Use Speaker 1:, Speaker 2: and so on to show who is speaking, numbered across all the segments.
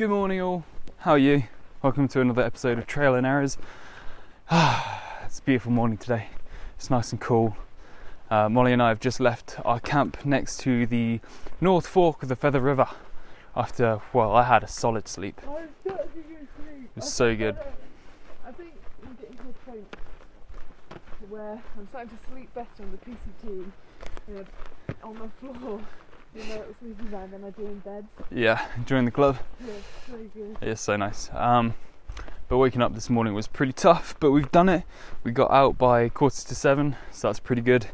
Speaker 1: Good morning, all. How are you? Welcome to another episode of Trail and Errors. it's a beautiful morning today. It's nice and cool. Uh, Molly and I have just left our camp next to the North Fork of the Feather River after, well, I had a solid sleep.
Speaker 2: I was such good sleep.
Speaker 1: so good.
Speaker 2: I, I think I'm getting to a point where I'm starting to sleep better on the PCT than on the floor. You know, it's sleeping bag than I do in bed.
Speaker 1: Yeah, during the club.
Speaker 2: Yeah, it's so.
Speaker 1: It's so nice. Um, but waking up this morning was pretty tough, but we've done it. We got out by quarter to seven, so that's pretty good.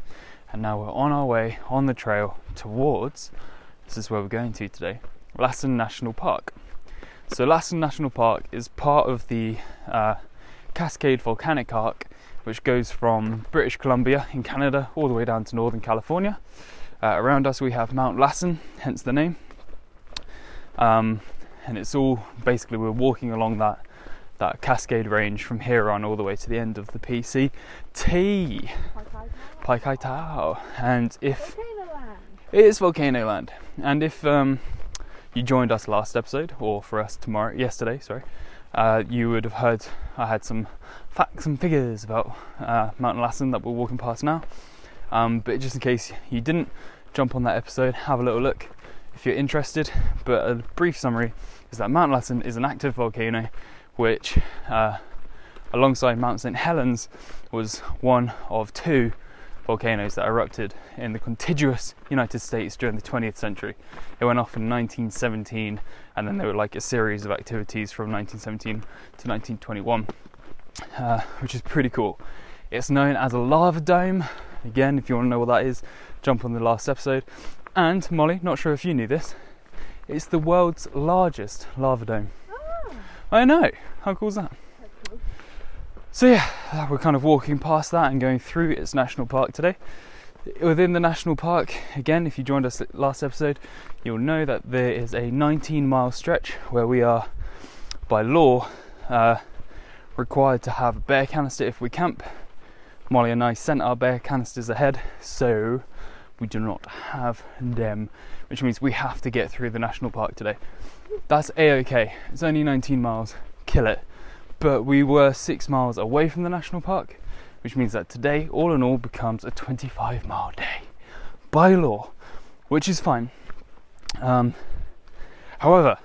Speaker 1: And now we're on our way on the trail towards this is where we're going to today Lassen National Park. So, Lassen National Park is part of the uh, Cascade Volcanic Arc, which goes from British Columbia in Canada all the way down to Northern California. Uh, around us, we have Mount Lassen, hence the name. Um, and it's all basically we're walking along that that cascade range from here on all the way to the end of the PCT, Pai Kai Tau. And if
Speaker 2: Volcano Land.
Speaker 1: it is Volcano Land, and if um, you joined us last episode, or for us tomorrow, yesterday, sorry, uh, you would have heard I had some facts and figures about uh, Mount Lassen that we're walking past now. Um, but just in case you didn't jump on that episode, have a little look if you're interested. But a brief summary is that Mount Lassen is an active volcano, which, uh, alongside Mount St Helens, was one of two volcanoes that erupted in the contiguous United States during the 20th century. It went off in 1917, and then there were like a series of activities from 1917 to 1921, uh, which is pretty cool. It's known as a lava dome. Again, if you want to know what that is, jump on the last episode. And Molly, not sure if you knew this, it's the world's largest lava dome.
Speaker 2: Ah,
Speaker 1: I know. How cool is that?
Speaker 2: cool.
Speaker 1: So yeah, we're kind of walking past that and going through its national park today. Within the national park, again, if you joined us last episode, you'll know that there is a 19 mile stretch where we are, by law, uh, required to have a bear canister if we camp. Molly and I sent our bear canisters ahead, so we do not have them, which means we have to get through the national park today. That's a okay. It's only 19 miles. Kill it but we were six miles away from the national park, which means that today, all in all, becomes a 25 mile day by law, which is fine. Um, however,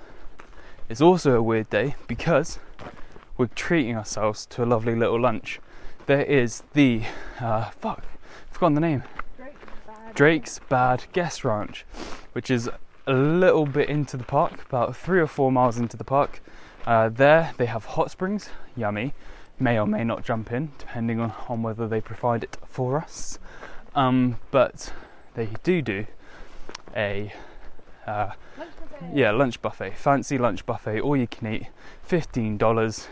Speaker 1: it's also a weird day because we're treating ourselves to a lovely little lunch. There is the uh, fuck, I've forgotten the name.
Speaker 2: Drake's bad.
Speaker 1: Drake's Bad Guest Ranch, which is a little bit into the park, about three or four miles into the park. Uh, there they have hot springs, yummy. May or may not jump in, depending on, on whether they provide it for us. Um, but they do do a uh,
Speaker 2: Lunch
Speaker 1: yeah lunch buffet, fancy lunch buffet, all you can eat, fifteen dollars.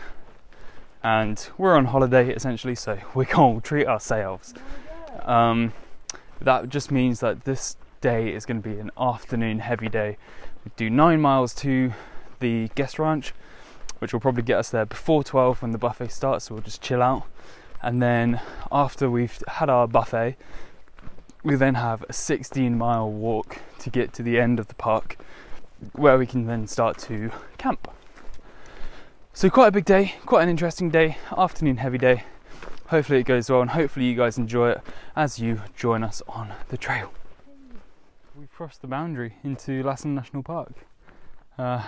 Speaker 1: And we're on holiday essentially, so we can't treat ourselves.
Speaker 2: Oh.
Speaker 1: Um, that just means that this day is going to be an afternoon heavy day. We do nine miles to the guest ranch, which will probably get us there before 12 when the buffet starts, so we'll just chill out. And then after we've had our buffet, we then have a 16 mile walk to get to the end of the park where we can then start to camp. So, quite a big day, quite an interesting day, afternoon heavy day. Hopefully, it goes well, and hopefully, you guys enjoy it as you join us on the trail. We've crossed the boundary into Lassen National Park. Uh,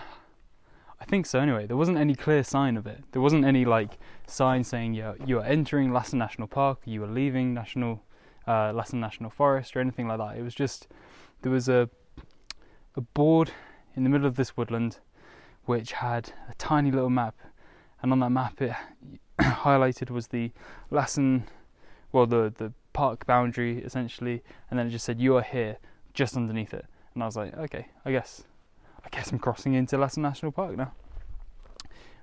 Speaker 1: I think so, anyway. There wasn't any clear sign of it. There wasn't any like sign saying you're, you are entering Lassen National Park, you are leaving National uh, Lassen National Forest, or anything like that. It was just there was a a board in the middle of this woodland which had a tiny little map, and on that map it highlighted was the Lassen, well the the park boundary essentially, and then it just said you are here, just underneath it, and I was like, okay, I guess, I guess I'm crossing into Lassen National Park now.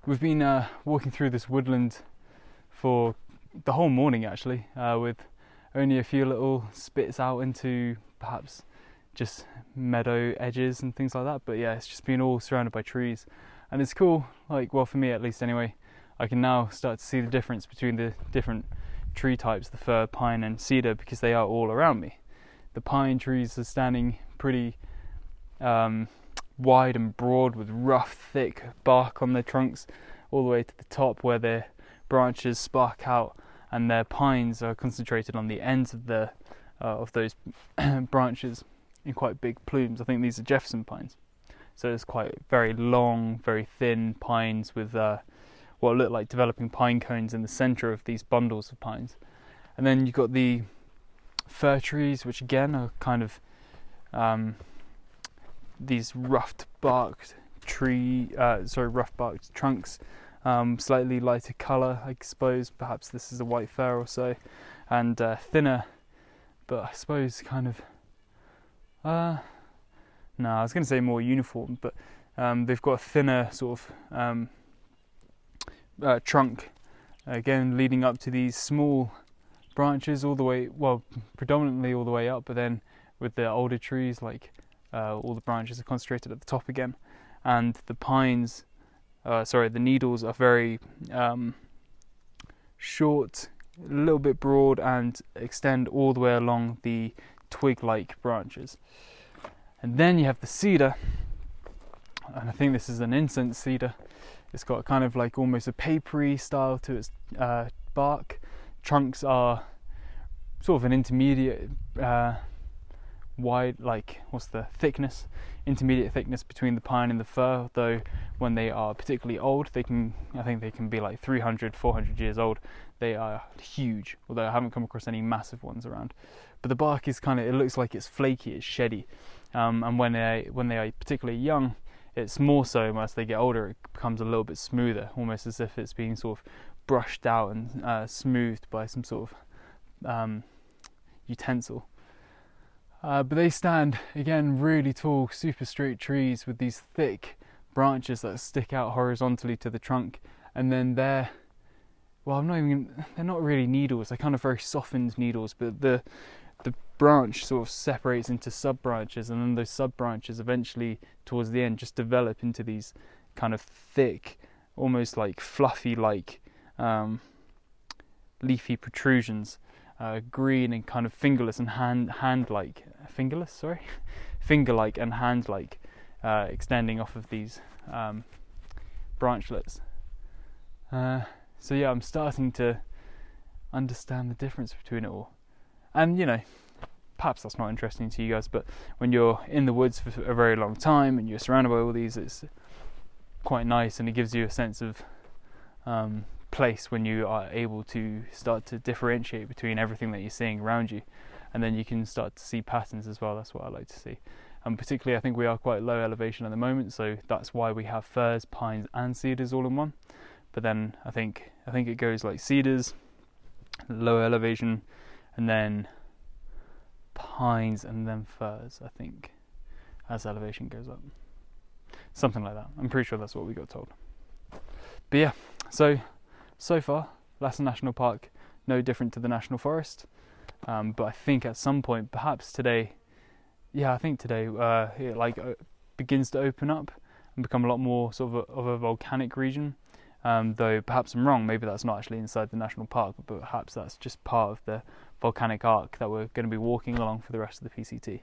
Speaker 1: We've been uh, walking through this woodland for the whole morning actually, uh, with only a few little spits out into perhaps just meadow edges and things like that. But yeah, it's just been all surrounded by trees, and it's cool. Like, well, for me at least, anyway. I can now start to see the difference between the different tree types, the fir, pine, and cedar, because they are all around me. The pine trees are standing pretty um, wide and broad with rough, thick bark on their trunks, all the way to the top where their branches spark out, and their pines are concentrated on the ends of the uh, of those branches in quite big plumes. I think these are Jefferson pines, so it's quite very long, very thin pines with uh, what look like developing pine cones in the center of these bundles of pines. And then you've got the fir trees, which again are kind of um, these roughed barked tree, uh, sorry, rough barked trunks, um, slightly lighter colour, I suppose. Perhaps this is a white fir or so, and uh, thinner, but I suppose kind of. Uh, no, I was going to say more uniform, but um, they've got a thinner sort of um, uh, trunk, again leading up to these small branches all the way, well, predominantly all the way up, but then with the older trees, like uh, all the branches are concentrated at the top again, and the pines, uh, sorry, the needles are very um, short, a little bit broad, and extend all the way along the twig-like branches. And then you have the cedar, and I think this is an incense cedar. It's got kind of like almost a papery style to its uh, bark. Trunks are sort of an intermediate uh, wide, like what's the thickness? Intermediate thickness between the pine and the fir. Though when they are particularly old, they can I think they can be like 300, 400 years old. They are huge. Although I haven't come across any massive ones around. But the bark is kind of it looks like it's flaky, it's sheddy. Um, and when they when they are particularly young, it's more so as they get older, it becomes a little bit smoother, almost as if it's being sort of brushed out and uh, smoothed by some sort of um, utensil. Uh, but they stand again really tall, super straight trees with these thick branches that stick out horizontally to the trunk, and then they're well, I'm not even they're not really needles. They're kind of very softened needles, but the branch sort of separates into sub branches, and then those sub branches eventually, towards the end, just develop into these kind of thick, almost like fluffy like um, leafy protrusions, uh, green and kind of fingerless and hand hand like fingerless, sorry, finger like and hand like, uh, extending off of these um, branchlets. Uh, so yeah, I'm starting to understand the difference between it all. And you know perhaps that's not interesting to you guys but when you're in the woods for a very long time and you're surrounded by all these it's quite nice and it gives you a sense of um, place when you are able to start to differentiate between everything that you're seeing around you. And then you can start to see patterns as well that's what I like to see. And particularly I think we are quite low elevation at the moment so that's why we have firs pines and cedars all in one. But then I think I think it goes like cedars low elevation and then pines and then firs, I think, as elevation goes up. Something like that. I'm pretty sure that's what we got told. But yeah, so so far, Lassen National Park, no different to the National Forest. Um, but I think at some point, perhaps today, yeah, I think today, uh, it like uh, begins to open up and become a lot more sort of a, of a volcanic region. Um, though perhaps I'm wrong, maybe that's not actually inside the national park, but perhaps that's just part of the volcanic arc that we're going to be walking along for the rest of the PCT.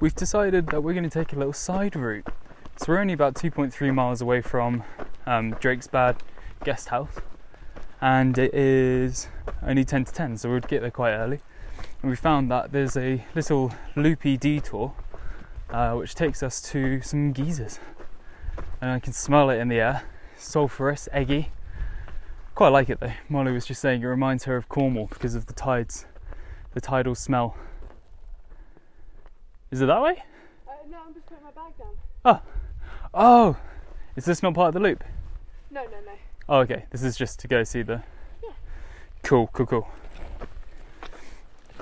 Speaker 1: We've decided that we're going to take a little side route. So we're only about 2.3 miles away from um, Drakesbad guest house, and it is only 10 to 10, so we'd get there quite early. And we found that there's a little loopy detour uh, which takes us to some geysers, and I can smell it in the air sulphurous, eggy, Quite like it though. Molly was just saying it reminds her of Cornwall because of the tides, the tidal smell. Is it that way?
Speaker 2: Uh, no, I'm just putting my bag down.
Speaker 1: Oh, oh, is this not part of the loop?
Speaker 2: No, no, no.
Speaker 1: Oh, okay. This is just to go see the.
Speaker 2: Yeah.
Speaker 1: Cool, cool, cool.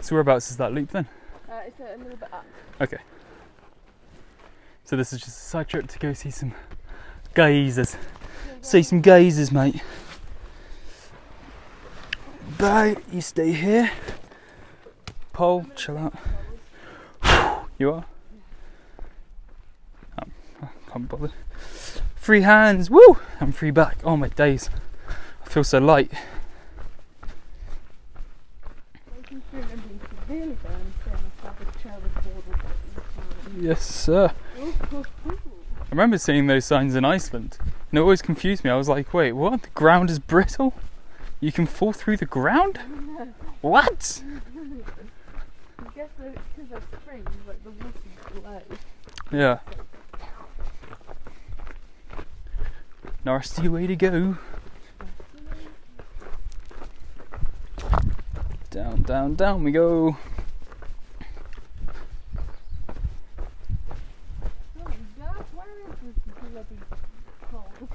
Speaker 1: So whereabouts is that loop then?
Speaker 2: Uh, it's a, a little bit up.
Speaker 1: Okay. So this is just a side trip to go see some geysers. See some geysers, mate. Bye, you stay here. Paul, chill out. You are? Oh, I can't bother. Free hands, woo! I'm free back. Oh my days. I feel so light. Yes, sir. I remember seeing those signs in Iceland, and it always confused me. I was like, wait, what? The ground is brittle? You can fall through the ground? What?
Speaker 2: I guess because like the water's low.
Speaker 1: Yeah. Nasty way to go. Down, down, down we go.
Speaker 2: Oh my god, where is this bloody cold?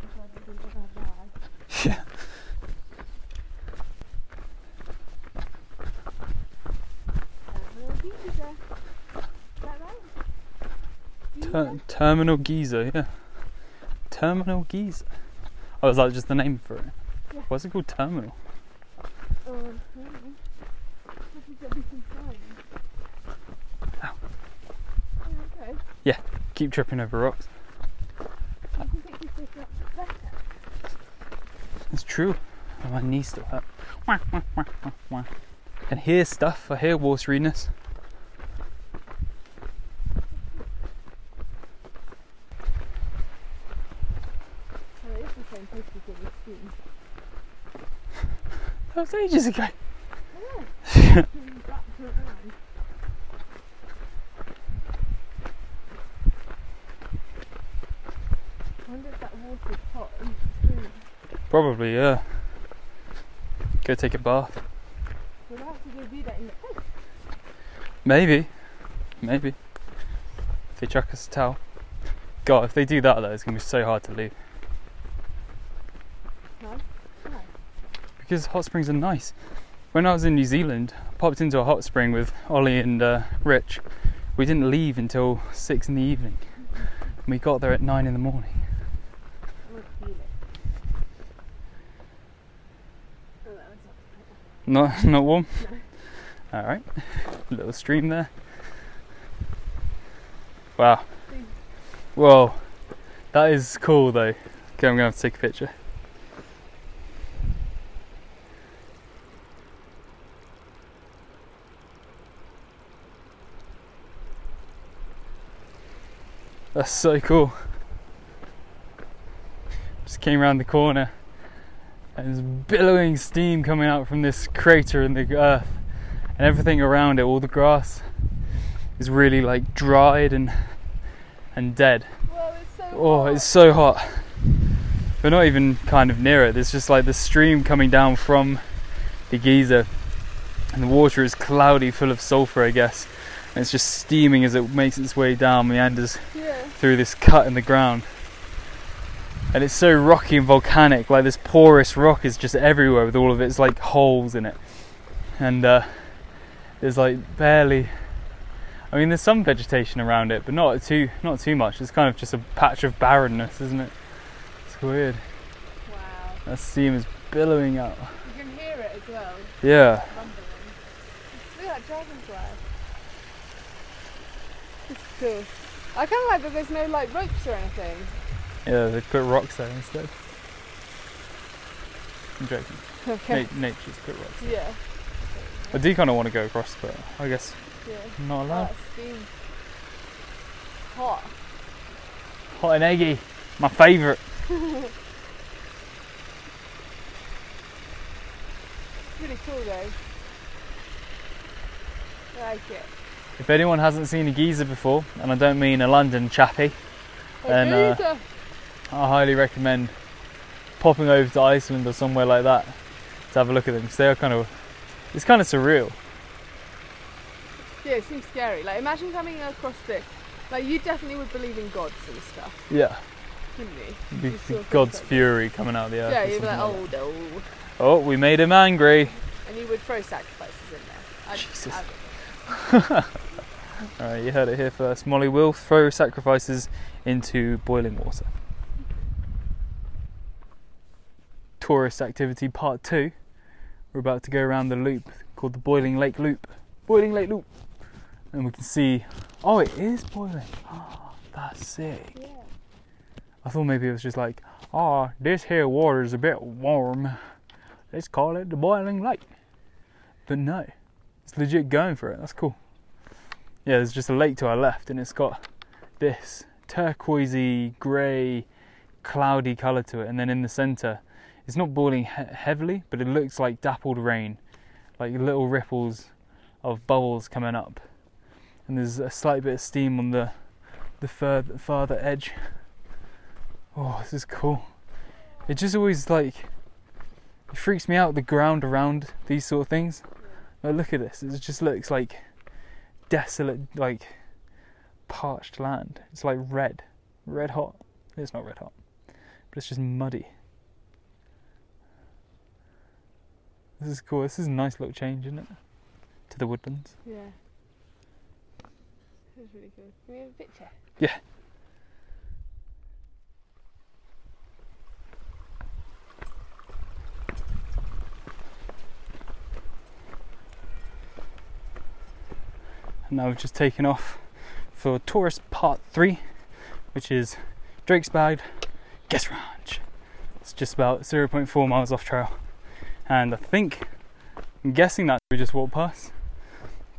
Speaker 2: I'm glad I didn't have that.
Speaker 1: Yeah.
Speaker 2: Terminal Geyser. Is that right?
Speaker 1: Ter-
Speaker 2: Giza?
Speaker 1: Terminal Geyser, yeah. Terminal Geyser. Oh, is that just the name for it?
Speaker 2: Yeah.
Speaker 1: What's it called? Terminal.
Speaker 2: Oh, I don't know. I think there'll be some signs.
Speaker 1: Ow.
Speaker 2: Yeah.
Speaker 1: Keep tripping over rocks.
Speaker 2: I can take this up better.
Speaker 1: It's true. Oh, my knees still hurt. Wah, wah, wah, wah, wah. I can hear stuff. I hear wateriness.
Speaker 2: Oh, it is the same place as the spoon.
Speaker 1: That was ages ago.
Speaker 2: Yeah. Back to around. I wonder if that water's the spoon.
Speaker 1: Probably, yeah. Go take a bath.
Speaker 2: We'll.
Speaker 1: Maybe. Maybe. If they chuck us a towel. God, if they do that though, it's gonna be so hard to leave.
Speaker 2: No? No.
Speaker 1: Because hot springs are nice. When I was in New Zealand, I popped into a hot spring with Ollie and uh, Rich. We didn't leave until six in the evening. And we got there at nine in the morning.
Speaker 2: I want to feel it. That was not
Speaker 1: Not, warm? Alright. Little stream there. Wow. Whoa. That is cool though. Okay, I'm gonna have to take a picture. That's so cool. Just came around the corner and there's billowing steam coming out from this crater in the earth and everything around it all the grass is really like dried and and dead
Speaker 2: Well, it's so
Speaker 1: oh
Speaker 2: hot.
Speaker 1: it's so hot we're not even kind of near it there's just like the stream coming down from the geyser and the water is cloudy full of sulfur i guess and it's just steaming as it makes its way down meanders
Speaker 2: Yeah.
Speaker 1: through this cut in the ground. And it's so rocky and volcanic, like this porous rock is just everywhere with all of its like holes in it. And uh, there's like barely I mean there's some vegetation around it, but not too not too much. It's kind of just a patch of barrenness, isn't it? It's weird.
Speaker 2: Wow.
Speaker 1: That steam is billowing out.
Speaker 2: You can hear it as well,
Speaker 1: Yeah.
Speaker 2: rumbling. Look at that dragonfly. It's cool. I kind of like that there's no like ropes or anything.
Speaker 1: Yeah, they put rocks there instead. I'm joking.
Speaker 2: Okay.
Speaker 1: Na- nature's put rocks.
Speaker 2: Yeah.
Speaker 1: I do kind of want to go across, but I guess
Speaker 2: Yeah.
Speaker 1: I'm not
Speaker 2: Oh,
Speaker 1: allowed.
Speaker 2: steam. Hot.
Speaker 1: Hot and eggy, my favourite.
Speaker 2: Pretty cool though. I like it.
Speaker 1: If anyone hasn't seen a geezer before, and I don't mean a London chappie, then uh, I highly recommend popping over to Iceland or somewhere like that to have a look at them because they are kind of, it's kind of surreal.
Speaker 2: Yeah, it seems scary. Like imagine coming across this. Like you definitely would believe in gods and stuff,
Speaker 1: Yeah,
Speaker 2: wouldn't you?
Speaker 1: It'd be
Speaker 2: You saw things
Speaker 1: God's
Speaker 2: like
Speaker 1: fury coming out of the earth.
Speaker 2: Yeah, you'd be like oh no.
Speaker 1: oh, we made him angry.
Speaker 2: And you would throw sacrifices in there. I'd,
Speaker 1: Jesus.
Speaker 2: I'd-
Speaker 1: All right, you heard it here first. Molly will throw sacrifices into boiling water. Tourist activity part two. We're about to go around the loop called the Boiling Lake Loop. Boiling Lake Loop. And we can see. Oh, it is boiling. Oh, that's sick.
Speaker 2: yeah.
Speaker 1: I thought maybe it was just like, oh, this here water is a bit warm. Let's call it the Boiling Lake. but no, it's legit going for it. That's cool. Yeah, there's just a lake to our left, and it's got this turquoisey, grey, cloudy colour to it, and then in the centre, it's not boiling he- heavily, but it looks like dappled rain, like little ripples of bubbles coming up, and there's a slight bit of steam on the the further farther edge. Oh, this is cool. It just always like it freaks me out the ground around these sort of things. Like, look at this. It just looks like desolate, like parched land. It's like red, red hot. It's not red hot, but it's just muddy. This is cool. This is a nice little change, isn't it? To the woodlands.
Speaker 2: Yeah. That's really good. Can we have a picture?
Speaker 1: Yeah. Now we've just taken off for tourist part three, which is Drakesbad Guest Ranch. It's just about 0.4 miles off trail, and I think I'm guessing that we just walked past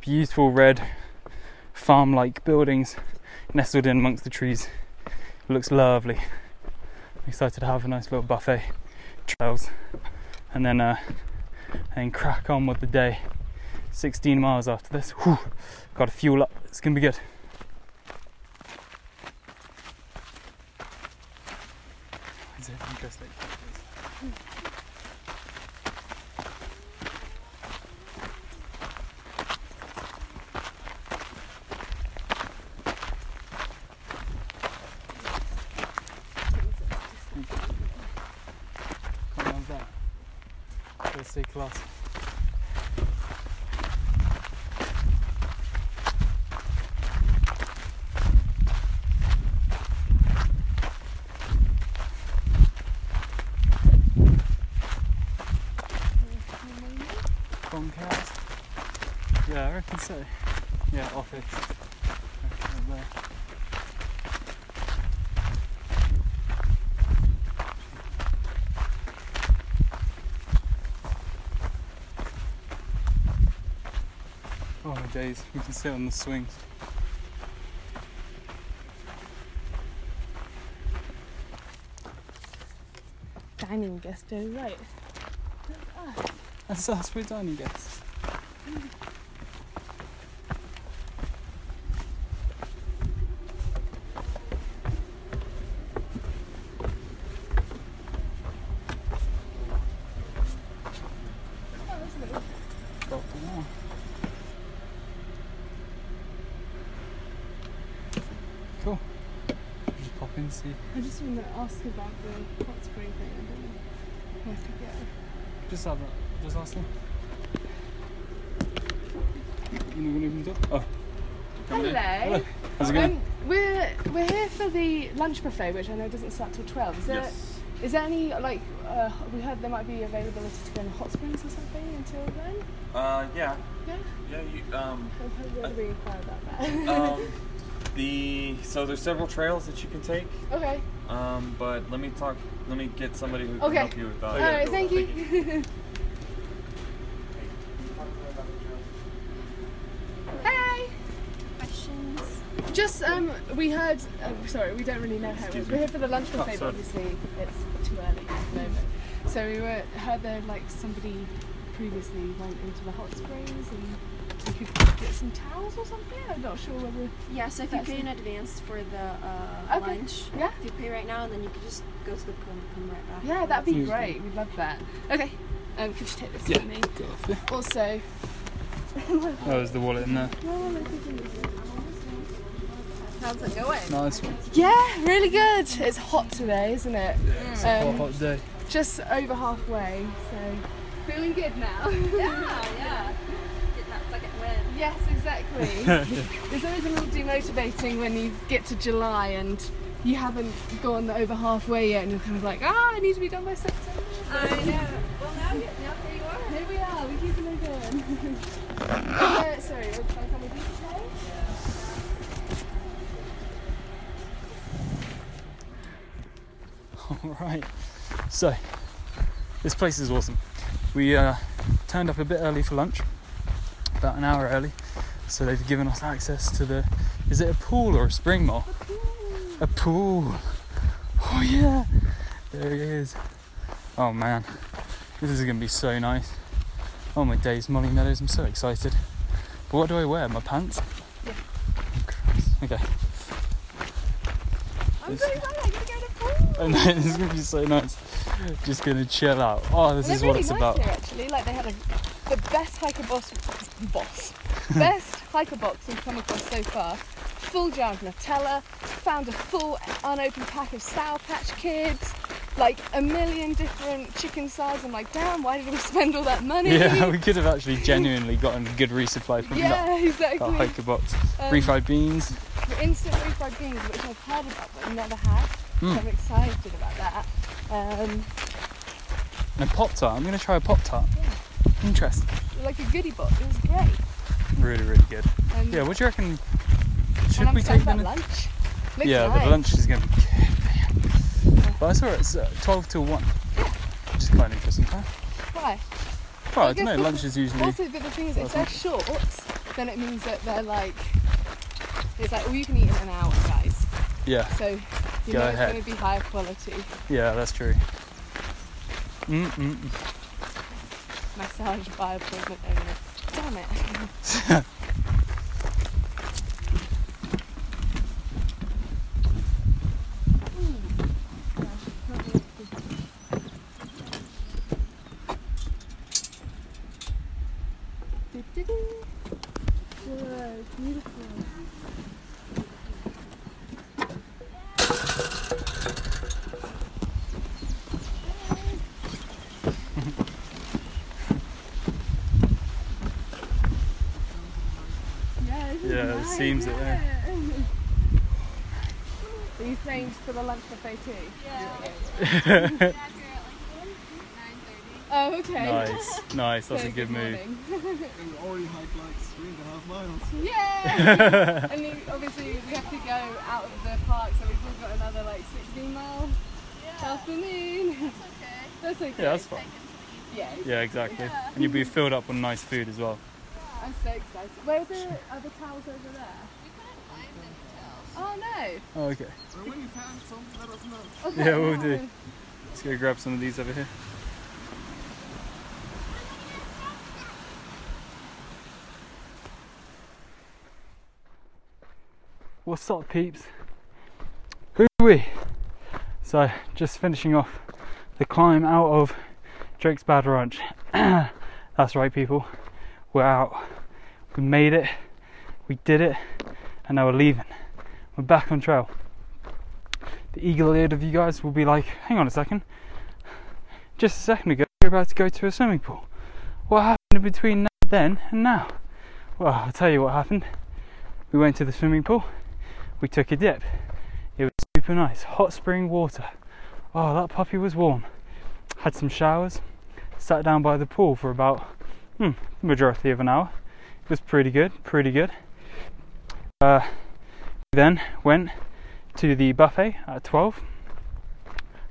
Speaker 1: beautiful red farm-like buildings nestled in amongst the trees. It looks lovely. I'm excited to have a nice little buffet, trails, and then uh, and crack on with the day. 16 miles after this. Whew, got to fuel up. It's gonna be good it interesting? What was that? Let's say class. Boncast? Yeah, I reckon so. Yeah, office. Right there. Oh my days, we can sit on the swings.
Speaker 2: Dining guest right.
Speaker 1: That's us, we're dining guests. Got to know. Cool. Just pop in, see.
Speaker 2: I just want to ask about the hot spring thing. I don't know where to go.
Speaker 1: Just have a, just ask them. You know when you open the door? Oh. Come in.
Speaker 2: Hello.
Speaker 1: How's it going?
Speaker 2: Um, we're we're here for the lunch buffet, which I know doesn't start till twelve. Is there
Speaker 3: Yes.
Speaker 2: is there any like uh, we heard there might be availability to go in hot springs or something until then?
Speaker 3: Uh, yeah,
Speaker 2: Yeah.
Speaker 3: yeah. You, um,
Speaker 2: How, how do we inquire about that?
Speaker 3: um, the so there's several trails that you can take.
Speaker 2: okay.
Speaker 3: Um, but let me talk. Let me get somebody who can help you with that.
Speaker 2: All right. Thank you. Hey.
Speaker 4: questions.
Speaker 2: Just um, we heard. Uh, sorry, we don't really know how it
Speaker 3: Excuse
Speaker 2: was.
Speaker 3: me.
Speaker 2: We're here for the lunch
Speaker 3: Oh,
Speaker 2: buffet, but obviously it's too early at the moment. So we were heard that like somebody previously went into the hot springs and we could get some towels or something. I'm not sure whether.
Speaker 4: Yeah, so if you pay in advance for the uh,
Speaker 2: Okay.
Speaker 4: lunch,
Speaker 2: Yeah.
Speaker 4: if you pay right now, and then you can just go to the pool and come right back.
Speaker 2: Yeah, that'd be great. We'd love that. Okay. Um, could you take this
Speaker 1: Yeah.
Speaker 2: with me?
Speaker 1: Go off there.
Speaker 2: Also.
Speaker 1: Oh, there's the wallet in there.
Speaker 2: How's it going?
Speaker 1: Nice one.
Speaker 2: Yeah, really good. It's hot today, isn't it?
Speaker 1: It's a hot,
Speaker 2: Um,
Speaker 1: hot day.
Speaker 2: Just over halfway, so feeling good now.
Speaker 4: Yeah, yeah. Get that second win.
Speaker 2: Yes, exactly. It's always a little demotivating when you get to July and you haven't gone over halfway yet, and you're kind of like, ah, I need to be done by September.
Speaker 4: I know. Well, now, you, now here you are.
Speaker 2: Here we are. We're keeping it going. uh, sorry, we'll try and come with you today.
Speaker 1: All right. So, this place is awesome. We uh, turned up a bit early for lunch, about an hour early. So they've given us access to the. Is it a pool or a spring mall? A pool. Oh yeah, there it is. Oh man, this is gonna be so nice. Oh my days, Molly Meadows, I'm so excited. But what do I wear? My pants?
Speaker 2: Yeah.
Speaker 1: Oh, Okay.
Speaker 2: I'm
Speaker 1: This-
Speaker 2: so excited. I'm gonna go to the pool.
Speaker 1: And then it's gonna be so nice. Just gonna chill out. Oh, this
Speaker 2: And
Speaker 1: is what
Speaker 2: really
Speaker 1: it's
Speaker 2: nice
Speaker 1: about.
Speaker 2: Here, actually, like they had a, the best hiker boss, boss, best hiker box we've come across so far. Full jar of Nutella. Found a full unopened pack of Sour Patch Kids. Like a million different chicken sides. I'm like, damn, why did we spend all that money?
Speaker 1: Yeah, we could have actually genuinely gotten a good resupply from that,
Speaker 2: Yeah,
Speaker 1: that
Speaker 2: exactly.
Speaker 1: hiker box.
Speaker 2: Um,
Speaker 1: Refried beans.
Speaker 2: the instant refried beans, which I've heard about but never had. So
Speaker 1: Mm.
Speaker 2: I'm excited about that. Um,
Speaker 1: And a Pop Tart. I'm gonna try a Pop Tart. Interesting.
Speaker 2: like a goodie box. It was great.
Speaker 1: Really, really good.
Speaker 2: Um,
Speaker 1: Yeah, what do you reckon? Should we take
Speaker 2: about
Speaker 1: them?
Speaker 2: lunch. Looks
Speaker 1: Yeah,
Speaker 2: nice.
Speaker 1: the lunch is gonna be good. But I saw it's uh, 12 till 1. Which is quite an interesting time.
Speaker 2: Why?
Speaker 1: Well, I,
Speaker 2: I
Speaker 1: don't know, lunch is usually.
Speaker 2: Also, but the thing is, if they're short, then it means that they're like, it's like, all you can eat in an hour, guys.
Speaker 1: Yeah,
Speaker 2: So you
Speaker 1: Go
Speaker 2: know
Speaker 1: ahead.
Speaker 2: it's going to be higher quality.
Speaker 1: yeah, that's true. Mm-mm.
Speaker 2: Massage by appointment only. Damn it. Whoa, beautiful. Yeah, this is
Speaker 1: Yeah, it
Speaker 2: nice,
Speaker 1: seems it there.
Speaker 2: yeah. Are you staying for the lunch buffet too?
Speaker 4: Yeah.
Speaker 2: Oh, okay.
Speaker 1: nice, nice. That's
Speaker 2: So
Speaker 1: a good move.
Speaker 2: morning.
Speaker 5: And we already hiked like three and a half miles.
Speaker 2: Yay! and then obviously we have to go out of the park, so we've still got another like 16 miles afternoon. That's okay.
Speaker 1: Yeah, that's fine.
Speaker 2: Yeah,
Speaker 1: Yeah, exactly. And you'll be filled up on nice food as well.
Speaker 2: I'm so excited. Where are the other towels over there? Oh no!
Speaker 1: Oh, okay.
Speaker 5: When you find some, let us know.
Speaker 2: Okay,
Speaker 1: Yeah, we'll oh, do. Let's go grab some of these over here. What's up, peeps? Who are we? So, just finishing off the climb out of Drakesbad Ranch. That's right, people. We're out. We made it. We did it. And now we're leaving. We're back on trail the eagle-eared of you guys will be like, hang on a second. Just a second ago, you're about to go to a swimming pool. What happened between then and now? Well, I'll tell you what happened. We went to the swimming pool. We took a dip. It was super nice, hot spring water. Oh, that puppy was warm. Had some showers. Sat down by the pool for about hmm, the majority of an hour. It was pretty good, pretty good. Uh, then went to the buffet at 12.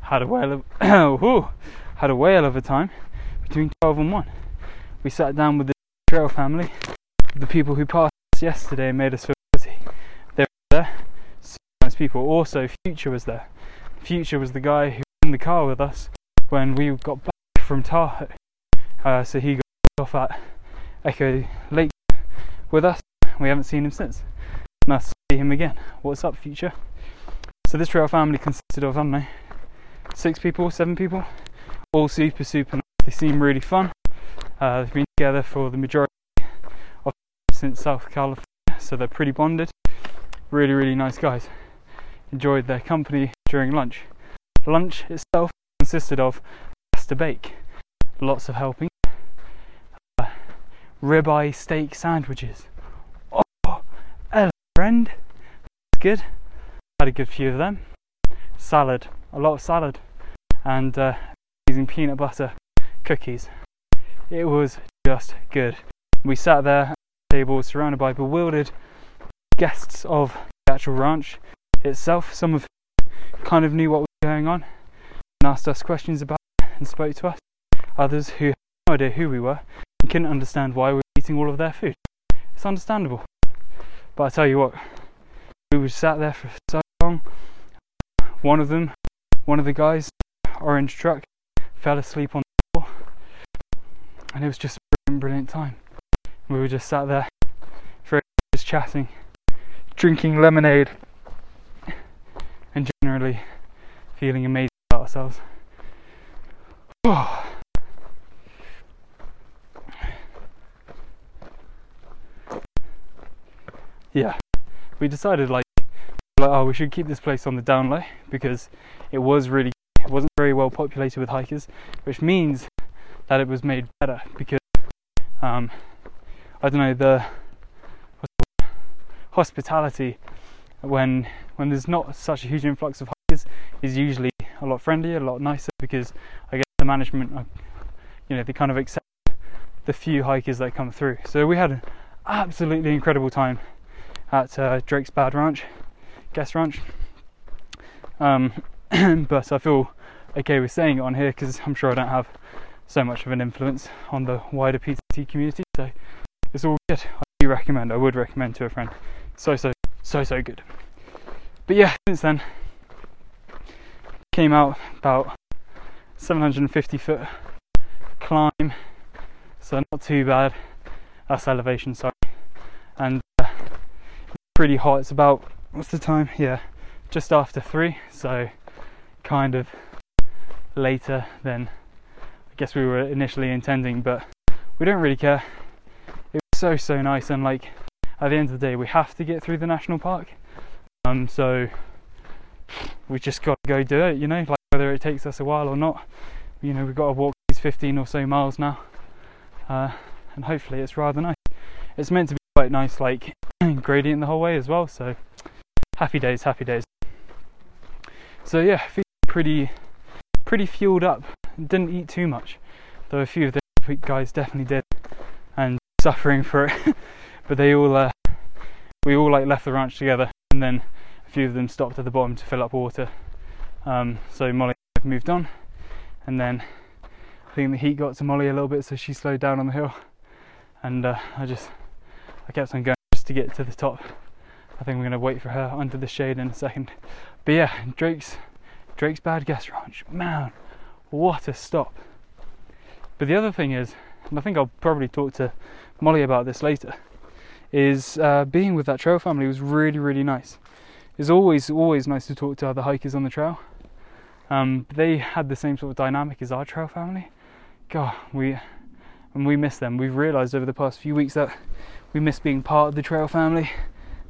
Speaker 1: Had a whale of had a whale of a time between 12 and 1. We sat down with the trail family, the people who passed us yesterday and made us feel guilty. They were there, super nice people. Also, Future was there. Future was the guy who was in the car with us when we got back from Tahoe. Uh, so he got off at Echo Lake with us. We haven't seen him since. Nice to see him again. What's up, Future? So this trail family consisted of, I don't know, six people, seven people, all super, super nice. They seem really fun. Uh, they've been together for the majority of since South California, so they're pretty bonded. Really, really nice guys. Enjoyed their company during lunch. Lunch itself consisted of pasta bake, lots of helping, uh, ribeye steak sandwiches. Friend. That's good had a good few of them. Salad, a lot of salad, and uh, peanut butter cookies. It was just good. We sat there at the table surrounded by bewildered guests of the actual ranch itself. Some of kind of knew what was going on and asked us questions about it and spoke to us. Others who had no idea who we were and couldn't understand why we were eating all of their food. It's understandable. But I tell you what, we were sat there for so long. One of them, one of the guys, orange truck, fell asleep on the floor, and it was just a brilliant, time. We were just sat there, for just chatting, drinking lemonade, and generally feeling amazing about ourselves. Oh. Yeah, we decided like, like, oh, we should keep this place on the down low because it was really, it wasn't very well populated with hikers, which means that it was made better because, um, I don't know, the, the hospitality when when there's not such a huge influx of hikers is usually a lot friendlier, a lot nicer because I guess the management, you know, they kind of accept the few hikers that come through. So we had an absolutely incredible time at uh, Drakesbad Ranch, Guest Ranch. Um, but I feel okay with saying it on here because I'm sure I don't have so much of an influence on the wider PCT community. So it's all good. I do recommend. I would recommend to a friend. So so so so good. But yeah, since then came out about 750 foot climb, so not too bad. That's elevation, sorry, and pretty hot. It's about what's the time? Yeah, just after three, so kind of later than I guess we were initially intending, but we don't really care. It was so so nice, and like at the end of the day, we have to get through the national park, um, so we just got to go do it. You know, like whether it takes us a while or not. You know, we've got to walk these 15 or so miles now, uh, and hopefully it's rather nice. It's meant to be quite nice, like gradient the whole way as well. So happy days, happy days. So yeah, feeling pretty, pretty fueled up. Didn't eat too much, though a few of the guys definitely did, and suffering for it. but they all, uh, we all like left the ranch together, and then a few of them stopped at the bottom to fill up water. Um, so Molly moved on, and then I think the heat got to Molly a little bit, so she slowed down on the hill, and uh, I just I kept on going to get to the top. I think we're gonna wait for her under the shade in a second. But yeah, Drake's Drakesbad Guest Ranch, man, what a stop! But the other thing is, and I think I'll probably talk to Molly about this later, is uh, being with that trail family was really really nice. It's always always nice to talk to other hikers on the trail. Um, they had the same sort of dynamic as our trail family. God, we and we miss them. We've realised over the past few weeks that we miss being part of the trail family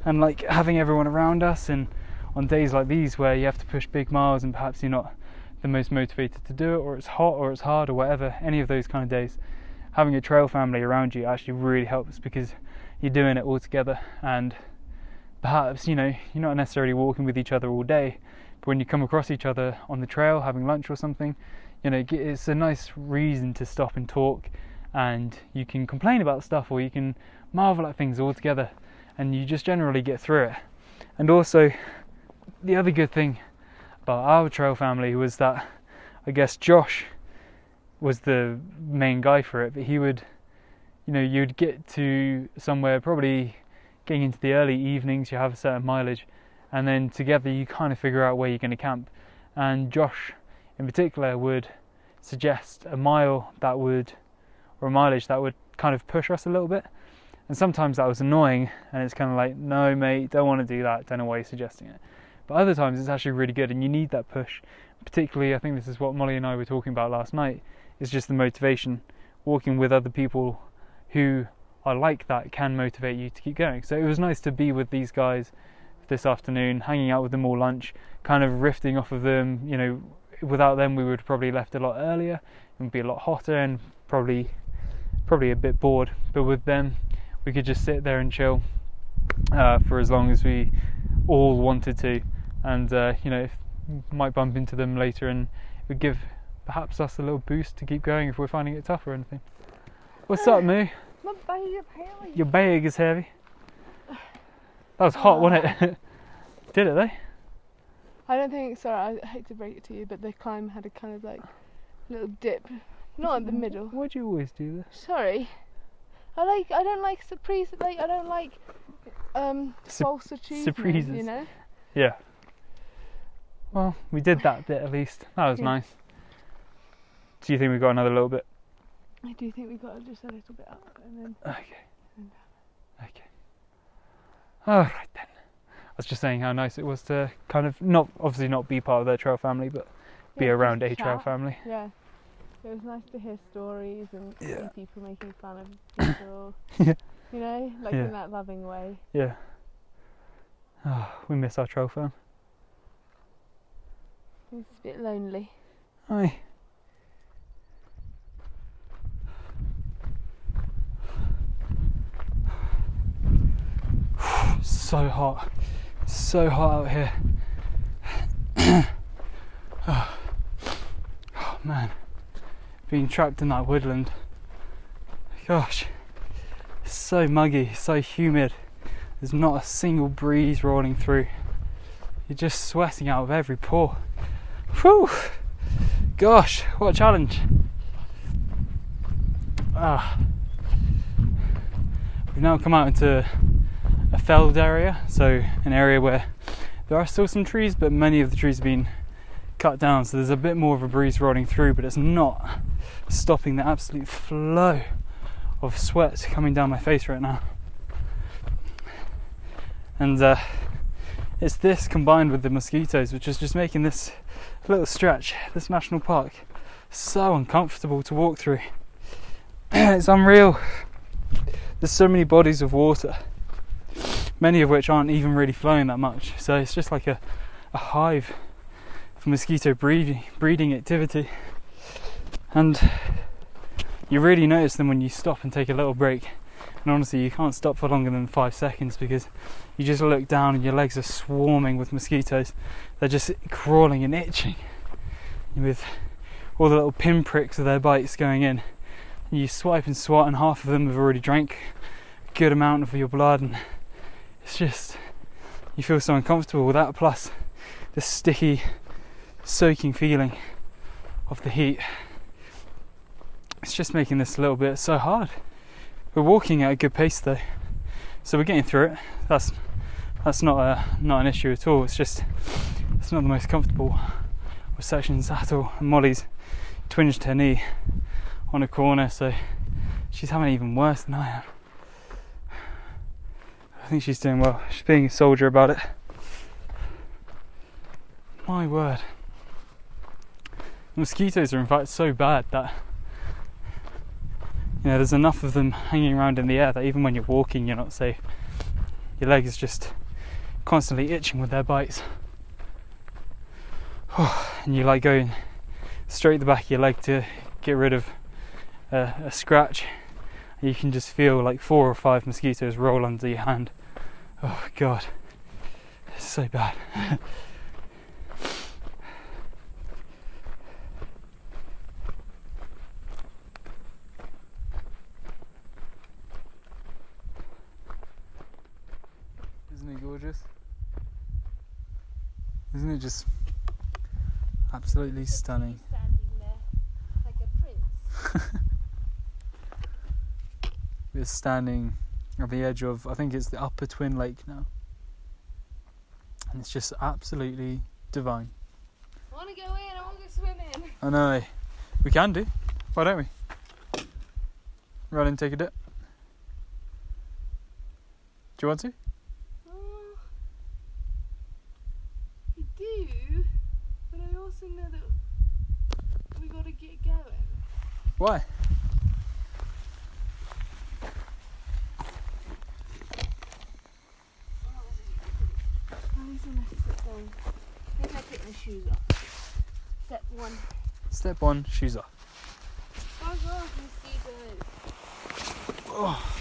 Speaker 1: and like having everyone around us. And on days like these where you have to push big miles and perhaps you're not the most motivated to do it, or it's hot, or it's hard, or whatever, any of those kind of days, having a trail family around you actually really helps because you're doing it all together and perhaps you know you're not necessarily walking with each other all day but when you come across each other on the trail having lunch or something, you know, it's a nice reason to stop and talk and you can complain about stuff or you can marvel at things all together and you just generally get through it. And also, the other good thing about our trail family was that I guess Josh was the main guy for it, but he would, you know, you'd get to somewhere probably getting into the early evenings, you have a certain mileage, and then together you kind of figure out where you're going to camp. And Josh, in particular, would suggest a mile that would, or mileage that would kind of push us a little bit. And sometimes that was annoying, and it's kind of like, no, mate, don't want to do that. Don't know why you're suggesting it. But other times it's actually really good, and you need that push. Particularly, I think this is what Molly and I were talking about last night. Is just the motivation, walking with other people who are like that can motivate you to keep going. So it was nice to be with these guys this afternoon, hanging out with them all lunch, kind of rifting off of them. You know, without them, we would probably left a lot earlier. Would be a lot hotter and probably probably a bit bored. But with them, we could just sit there and chill uh, for as long as we all wanted to, and uh, you know, if, might bump into them later, and it would give perhaps us a little boost to keep going if we're finding it tough or anything. What's up, Moo?
Speaker 2: My bag is heavy.
Speaker 1: Your bag is heavy. That was hot, wasn't it? Did it though?
Speaker 2: I don't think. Sorry, I hate to break it to you, but the climb had a kind of like little dip, not in the middle.
Speaker 1: Why do you always do this?
Speaker 2: Sorry, I like. I don't like surprise. Like I don't like um
Speaker 1: Sup-
Speaker 2: false achievement.
Speaker 1: surprises.
Speaker 2: You know.
Speaker 1: Yeah. Well, we did that bit at least. That was
Speaker 2: Yeah.
Speaker 1: nice. Do you think we got another little bit?
Speaker 2: I do think we got just a little bit up, and then
Speaker 1: Okay. Okay. All right then. I was just saying how nice it was to kind of not obviously not be part of their trail family, but be
Speaker 2: yeah,
Speaker 1: around a trail family.
Speaker 2: Yeah. It was nice to hear stories and
Speaker 1: Yeah.
Speaker 2: see people making fun of people.
Speaker 1: Yeah.
Speaker 2: You know, like
Speaker 1: Yeah.
Speaker 2: in that loving way.
Speaker 1: Yeah. Oh, we miss our trail fam.
Speaker 2: It's a bit lonely.
Speaker 1: Aye. so hot. So hot out here. oh. Oh, man. Being trapped in that woodland. Gosh. So muggy, so humid. There's not a single breeze rolling through. You're just sweating out of every pore. Whew. Gosh, what a challenge. Ah. We've now come out into a felled area, so an area where there are still some trees, but many of the trees have been cut down, so there's a bit more of a breeze rolling through, but it's not stopping the absolute flow of sweat coming down my face right now. And uh, it's this combined with the mosquitoes, which is just making this little stretch, this national park, so uncomfortable to walk through. it's unreal. There's so many bodies of water, many of which aren't even really flowing that much. So it's just like a, a hive for mosquito breeding, breeding activity. And you really notice them when you stop and take a little break. And honestly, you can't stop for longer than five seconds because you just look down and your legs are swarming with mosquitoes. They're just crawling and itching with all the little pinpricks of their bites going in. You swipe and swat, and half of them have already drank a good amount of your blood, and it's just you feel so uncomfortable with that. Plus, the sticky, soaking feeling of the heat. It's just making this a little bit so hard. We're walking at a good pace though, so we're getting through it. That's that's not a not an issue at all. It's just it's not the most comfortable sections at all. And Molly's twinged her knee on a corner, so she's having even worse than I am. I think she's doing well. She's being a soldier about it. My word. Mosquitoes are in fact so bad that you know there's enough of them hanging around in the air that even when you're walking you're not safe. Your leg is just constantly itching with their bites. and you like going straight the back of your leg to get rid of a, scratch. You can just feel like four or five mosquitoes roll under your hand. Oh god, it's so bad. Isn't it gorgeous? Isn't it just absolutely stunning?
Speaker 2: Like.
Speaker 1: We're standing at the edge of, I think it's the Upper Twin Lake now. And it's just absolutely divine.
Speaker 2: I want to go in. I want to go swimming.
Speaker 1: I know. We can do. Why don't we? Run and take a dip. Do you want to?
Speaker 2: Oh, I do, but I also know that we got to get going.
Speaker 1: Why?
Speaker 2: Oh, he's gonna sit down. Maybe I take my shoes off. Step one.
Speaker 1: Step one, shoes off.
Speaker 2: Oh, Fuck off,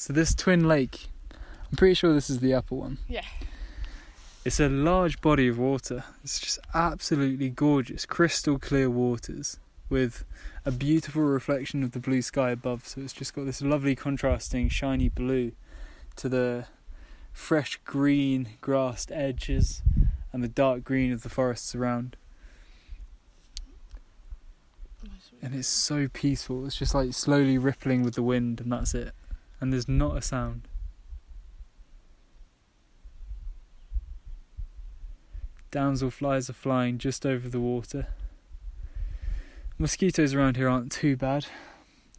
Speaker 1: So this Twin Lake, I'm pretty sure this is the upper one.
Speaker 2: Yeah.
Speaker 1: It's a large body of water. It's just absolutely gorgeous, crystal clear waters with a beautiful reflection of the blue sky above. So it's just got this lovely contrasting shiny blue to the fresh green grassed edges and the dark green of the forests around. And it's so peaceful. It's just like slowly rippling with the wind, and that's it. And there's not a sound. Damsel flies are flying just over the water. Mosquitoes around here aren't too bad.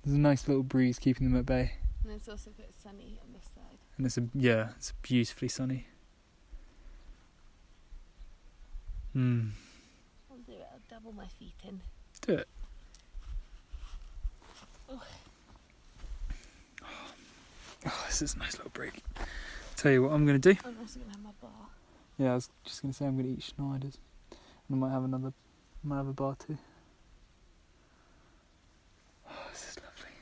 Speaker 1: There's a nice little breeze keeping them at bay.
Speaker 2: And it's also a bit sunny on this side.
Speaker 1: And it's a yeah, it's beautifully sunny. Hmm.
Speaker 2: I'll do it. I'll double my feet in.
Speaker 1: Do it. Oh, Oh, this is a nice little break. Tell you what I'm gonna do.
Speaker 2: I'm also gonna have my bar.
Speaker 1: Yeah, I was just gonna say I'm gonna eat Schneiders. And I might have another might have a bar too. Oh, this is lovely.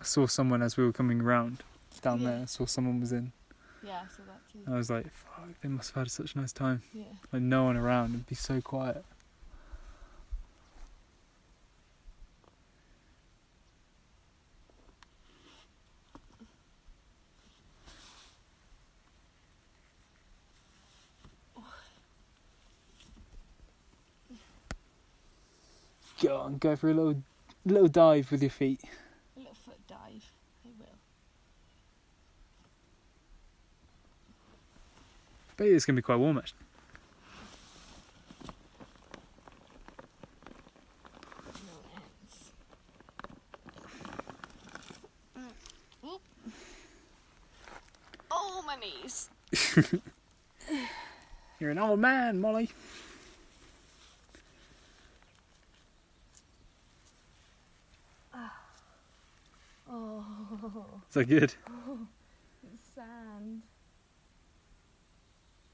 Speaker 1: I saw someone as we were coming around down
Speaker 2: Yeah.
Speaker 1: there, I saw someone was in.
Speaker 2: Yeah, I saw that too.
Speaker 1: I was like, fuck, they must have had such a nice time.
Speaker 2: Yeah.
Speaker 1: Like no one around, it'd be so quiet. Go on, go for a little little dive with your feet.
Speaker 2: A little foot dive. I will.
Speaker 1: Bet it's gonna be quite warm actually.
Speaker 2: No ends. Mm. Oop. Oh, my knees.
Speaker 1: You're an old man, Molly. that good?
Speaker 2: it's sand.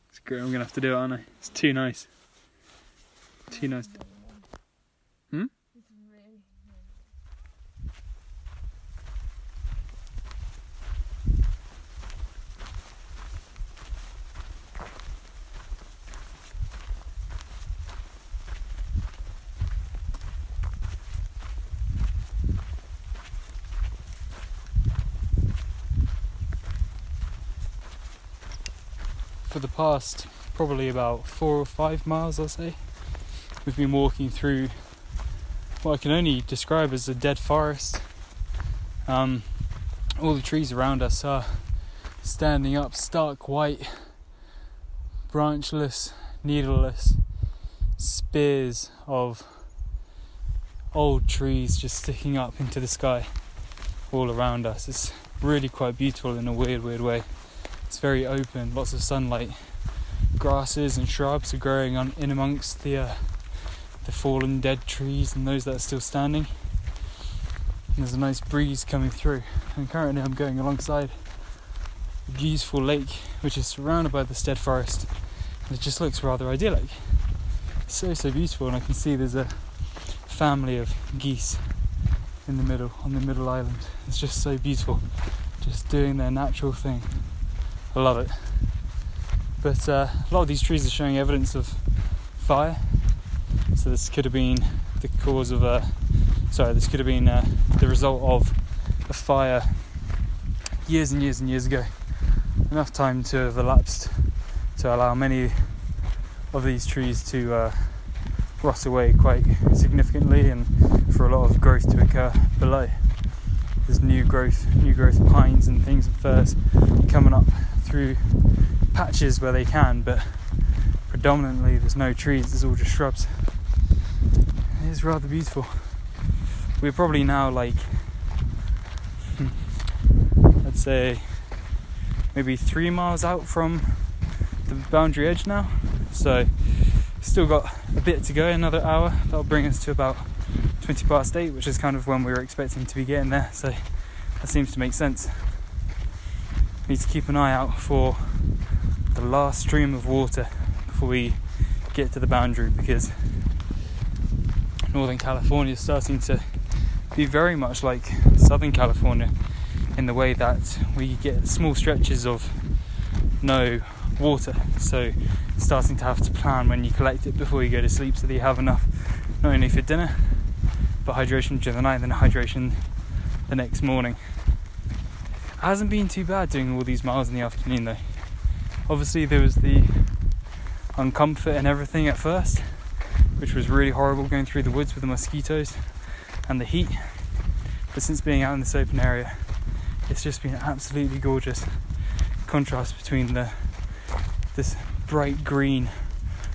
Speaker 1: It's great. I'm gonna have to do it, aren't I? It's too nice. Too nice. Hmm? Past probably about four or five miles, I'll say, we've been walking through what I can only describe as a dead forest. Um, all the trees around us are standing up stark white, branchless, needleless spears of old trees just sticking up into the sky all around us. It's really quite beautiful in a weird, weird way. It's very open, lots of sunlight. Grasses and shrubs are growing on in amongst the uh, the fallen dead trees and those that are still standing. And there's a nice breeze coming through. And currently, I'm going alongside a beautiful lake, which is surrounded by this dead forest. And it just looks rather idyllic. So so beautiful, and I can see there's a family of geese in the middle on the middle island. It's just so beautiful, just doing their natural thing. I love it. But uh, a lot of these trees are showing evidence of fire. So this could have been the cause of a. Sorry, this could have been uh, the result of a fire years and years and years ago. Enough time to have elapsed to allow many of these trees to uh, rot away quite significantly and for a lot of growth to occur below. There's new growth, new growth pines and things and firs coming up through patches where they can, but predominantly there's no trees, there's all just shrubs. It is rather beautiful. We're probably now like, hmm, I'd say, maybe three miles out from the boundary edge now. So, still got a bit to go, another hour. That'll bring us to about 20 past 8, which is kind of when we were expecting to be getting there. So, that seems to make sense. Need to keep an eye out for the last stream of water before we get to the boundary because Northern California is starting to be very much like Southern California in the way that we get small stretches of no water. So, starting to have to plan when you collect it before you go to sleep so that you have enough not only for dinner but hydration during the night and then hydration the next morning. hasn't been too bad doing all these miles in the afternoon though. Obviously, there was the uncomfort and everything at first, which was really horrible going through the woods with the mosquitoes and the heat. But since being out in this open area, it's just been absolutely gorgeous. Contrast between the this bright green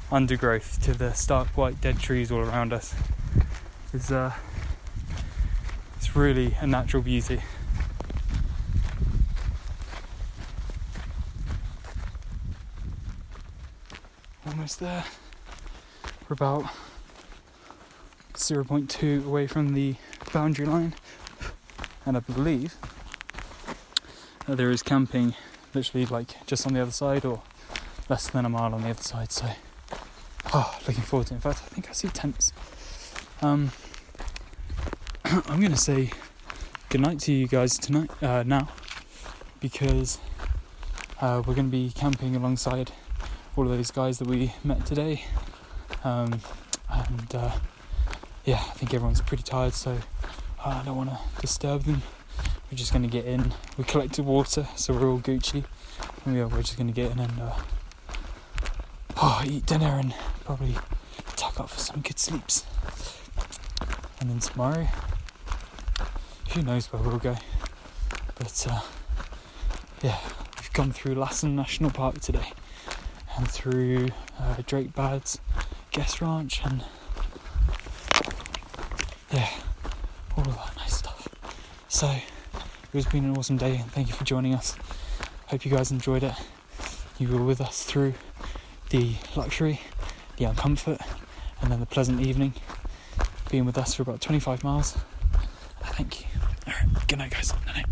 Speaker 1: undergrowth to the stark white dead trees all around us is uh, it's really a natural beauty. There. We're about 0.2 away from the boundary line, and I believe that there is camping literally like just on the other side or less than a mile on the other side. So, oh, looking forward to it. In fact, I think I see tents. Um, I'm going to say goodnight to you guys tonight, uh, now, because uh, we're going to be camping alongside all of those guys that we met today. Um, and uh, yeah, I think everyone's pretty tired, so uh, I don't want to disturb them. We're just going to get in. We collected water, so we're all Gucci. And yeah, we're just going to get in and uh, oh, eat dinner and probably tuck up for some good sleeps. And then tomorrow, who knows where we'll go. But uh, yeah, we've gone through Lassen National Park today and through uh, Drakesbad Guest Ranch and yeah, all of that nice stuff. So it has been an awesome day and thank you for joining us. Hope you guys enjoyed it. You were with us through the luxury, the uncomfort, and then the pleasant evening. Being with us for about 25 miles. Thank you. Alright, good night, guys. Good night.